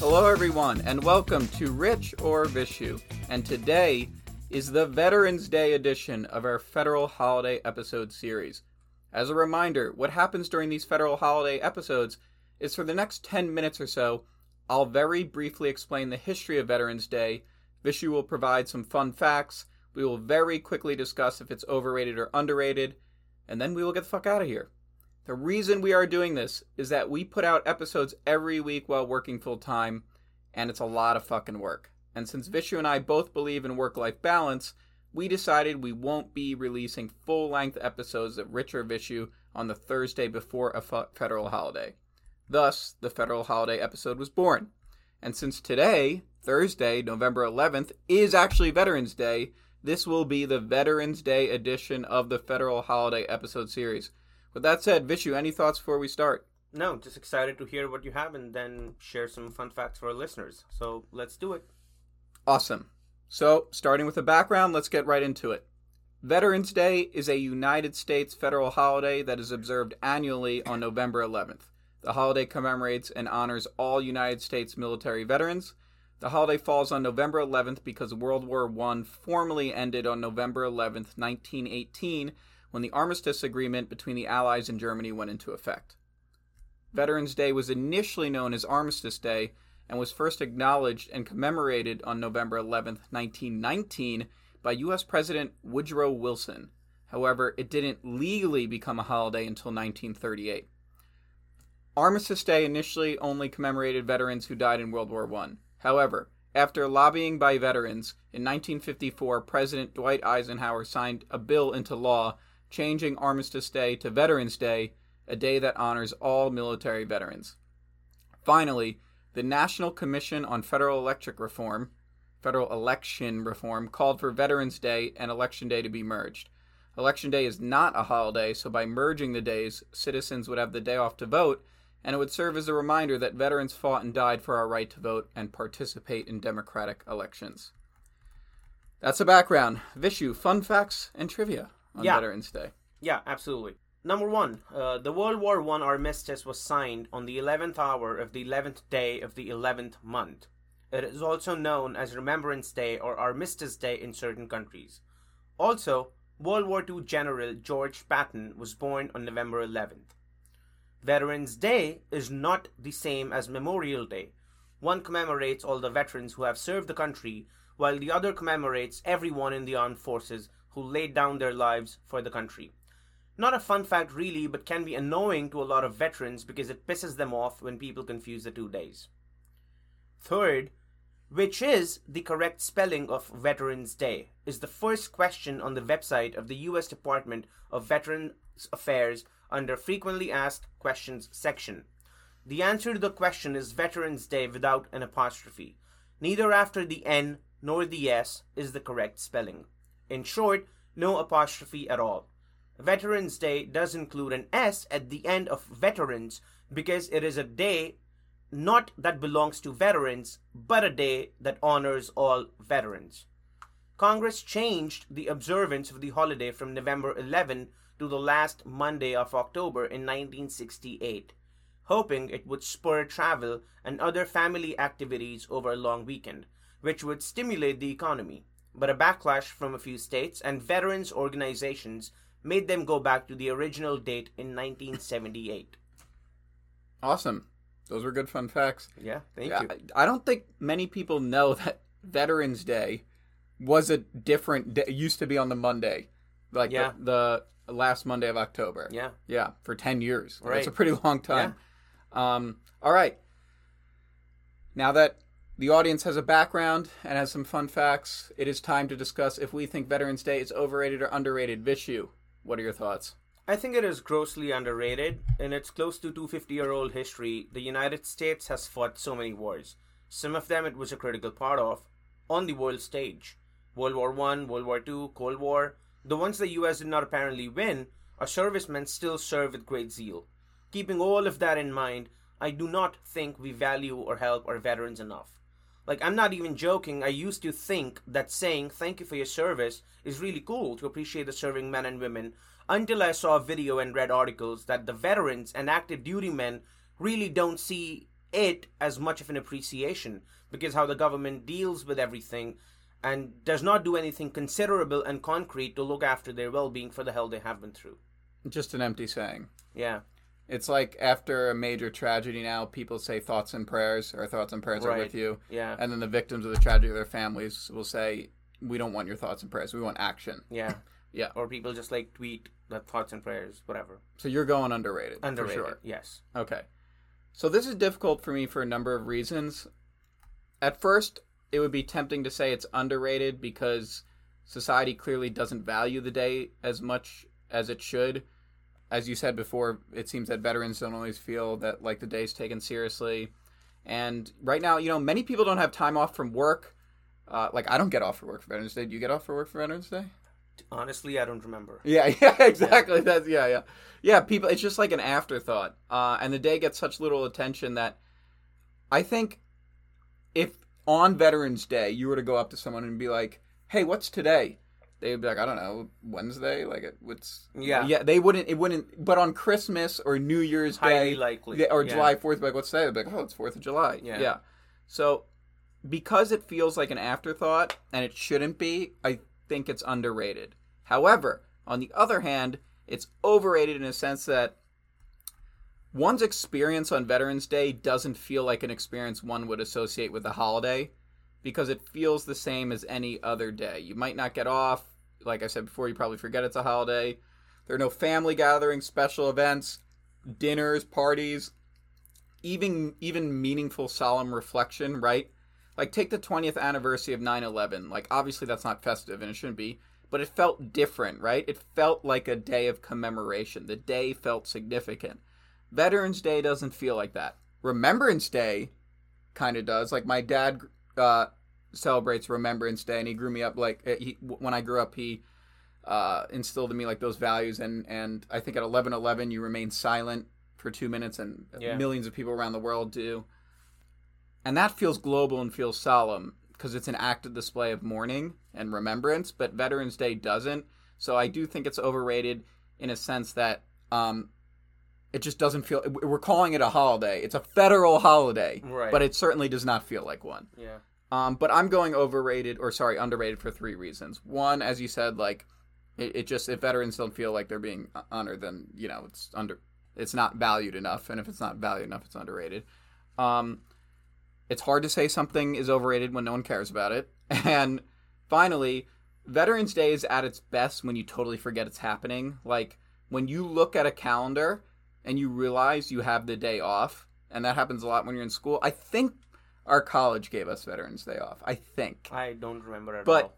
Hello, everyone, and welcome to Rich or Vishu. And today is the Veterans Day edition of our Federal Holiday episode series. As a reminder, what happens during these Federal Holiday episodes is for the next 10 minutes or so, I'll very briefly explain the history of Veterans Day. Vishu will provide some fun facts. We will very quickly discuss if it's overrated or underrated, and then we will get the fuck out of here. The reason we are doing this is that we put out episodes every week while working full time, and it's a lot of fucking work. And since mm-hmm. Vishu and I both believe in work life balance, we decided we won't be releasing full length episodes of Rich or Vishu on the Thursday before a f- federal holiday. Thus, the federal holiday episode was born. And since today, Thursday, November 11th, is actually Veterans Day, this will be the Veterans Day edition of the federal holiday episode series. With that said, Vishu, any thoughts before we start? No, just excited to hear what you have and then share some fun facts for our listeners. So let's do it. Awesome. So, starting with the background, let's get right into it. Veterans Day is a United States federal holiday that is observed annually on November 11th. The holiday commemorates and honors all United States military veterans. The holiday falls on November 11th because World War I formally ended on November 11th, 1918, when the armistice agreement between the Allies and Germany went into effect. Veterans Day was initially known as Armistice Day and was first acknowledged and commemorated on November 11, 1919, by U.S. President Woodrow Wilson. However, it didn't legally become a holiday until 1938. Armistice Day initially only commemorated veterans who died in World War I. However, after lobbying by veterans, in 1954, President Dwight Eisenhower signed a bill into law changing Armistice Day to Veterans Day, a day that honors all military veterans. Finally, the National Commission on Federal Electric Reform, Federal Election Reform, called for Veterans Day and Election Day to be merged. Election Day is not a holiday, so by merging the days, citizens would have the day off to vote, and it would serve as a reminder that veterans fought and died for our right to vote and participate in democratic elections. That's the background. Vishu, fun facts and trivia on Yeah. Veterans Day. Yeah, absolutely. Number one, uh, the World War One armistice was signed on the 11th hour of the 11th day of the 11th month. It is also known as Remembrance Day or Armistice Day in certain countries. Also, World War II General George Patton was born on November 11th. Veterans Day is not the same as Memorial Day. One commemorates all the veterans who have served the country, while the other commemorates everyone in the armed forces who laid down their lives for the country. Not a fun fact, really, but can be annoying to a lot of veterans because it pisses them off when people confuse the two days. Third, which is the correct spelling of Veterans Day, is the first question on the website of the U.S. Department of Veterans Affairs under Frequently Asked Questions section. The answer to the question is Veterans Day without an apostrophe. Neither after the N nor the S is the correct spelling. In short, no apostrophe at all. Veterans Day does include an S at the end of veterans because it is a day not that belongs to veterans, but a day that honors all veterans. Congress changed the observance of the holiday from November 11 to the last Monday of October in 1968, hoping it would spur travel and other family activities over a long weekend, which would stimulate the economy. But a backlash from a few states and veterans organizations made them go back to the original date in 1978. Awesome. Those were good fun facts. Yeah, thank Yeah, you. I don't think many people know that Veterans Day was a different day. It used to be on the Monday, like Yeah. the, the last Monday of October. Yeah. Yeah, for 10 years. That's Right. a pretty long time. Yeah. Um, all right. Now that the audience has a background and has some fun facts, it is time to discuss if we think Veterans Day is overrated or underrated. Vishu, what are your thoughts? I think it is grossly underrated. In its close to 250 year old history, the United States has fought so many wars. Some of them it was a critical part of on the world stage. World War One, World War Two, Cold War. The ones the US did not apparently win, our servicemen still serve with great zeal. Keeping all of that in mind, I do not think we value or help our veterans enough. Like, I'm not even joking. I used to think that saying thank you for your service is really cool to appreciate the serving men and women until I saw a video and read articles that the veterans and active duty men really don't see it as much of an appreciation because how the government deals with everything and does not do anything considerable and concrete to look after their well-being for the hell they have been through. Just an empty saying. Yeah. It's like after a major tragedy now, people say thoughts and prayers, or thoughts and prayers are with you. Yeah. And then the victims of the tragedy of their families will say, We don't want your thoughts and prayers. We want action. Yeah. Yeah. Or people just like tweet the thoughts and prayers, whatever. So you're going underrated. Underrated. For sure. Yes. Okay. So this is difficult for me for a number of reasons. At first, it would be tempting to say it's underrated because society clearly doesn't value the day as much as it should. As you said before, it seems that veterans don't always feel that like the day's taken seriously. And right now, you know, many people don't have time off from work. Uh, like I don't get off for work for Veterans Day. Do you get off for work for Veterans Day? Honestly, I don't remember. Yeah, yeah, exactly. That's yeah, yeah, yeah. People, it's just like an afterthought, uh, and the day gets such little attention that I think if on Veterans Day you were to go up to someone and be like, "Hey, what's today?" They would be like, "I don't know, Wednesday." Like, it, what's Yeah. yeah. They wouldn't. It wouldn't. But on Christmas or New Year's Highly Day, likely. yeah, or Yeah. July Fourth, like, what's today? They'd be like, "Oh, it's Fourth of July." Yeah. yeah. So because it feels like an afterthought and it shouldn't be, I think it's underrated. However, on the other hand, it's overrated in a sense that one's experience on Veterans Day doesn't feel like an experience one would associate with a holiday because it feels the same as any other day. You might not get off. Like I said before, you probably forget it's a holiday. There are no family gatherings, special events, dinners, parties, even even meaningful solemn reflection, right? Like take the 20th anniversary of 9/11. Like obviously that's not festive and it shouldn't be, but it felt different, right? It felt like a day of commemoration. The day felt significant. Veterans Day doesn't feel like that. Remembrance Day kind of does. Like my dad uh, celebrates Remembrance Day, and he grew me up like uh, he, when I grew up. He uh, instilled in me like those values, and and I think at eleven eleven you remain silent for two minutes, and Yeah. millions of people around the world do, and that feels global and feels solemn because it's an active display of mourning and remembrance. But Veterans Day doesn't, so I do think it's overrated in a sense that. Um, it just doesn't feel. We're calling it a holiday. It's a federal holiday, Right. but it certainly does not feel like one. Yeah. Um, but I'm going overrated or sorry, underrated for three reasons. One, as you said, like it, it just if veterans don't feel like they're being honored, then you know it's under it's not valued enough, and if it's not valued enough, it's underrated. Um, it's hard to say something is overrated when no one cares about it. And finally, Veterans Day is at its best when you totally forget it's happening. Like when you look at a calendar and you realize you have the day off, and that happens a lot when you're in school. I think our college gave us Veterans Day off. I think. I don't remember at But- all.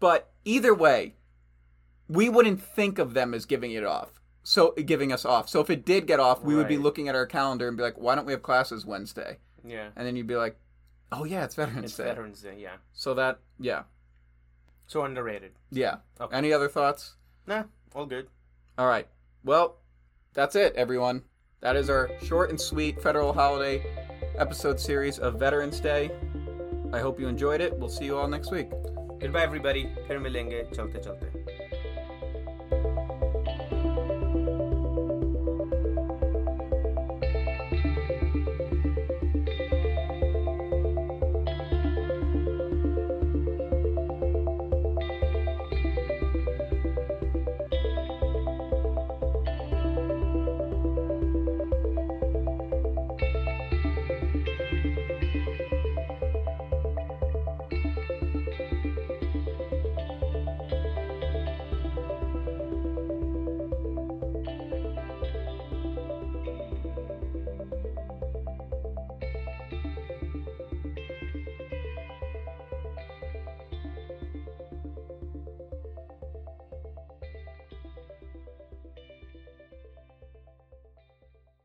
But either way, we wouldn't think of them as giving it off. So giving us off. So if it did get off, we would be looking at our calendar and be like, "Why don't we have classes Wednesday?" Yeah. And then you'd be like, "Oh yeah, it's Veterans It's Day." Veterans Day, yeah. So that, yeah, So underrated. yeah. Okay. Any other thoughts? Nah, all good. All right. Well, that's it, everyone. That is our short and sweet federal holiday episode series of Veterans Day. I hope you enjoyed it. We'll see you all next week. Goodbye, everybody. Fir milenge. Chalte chalte.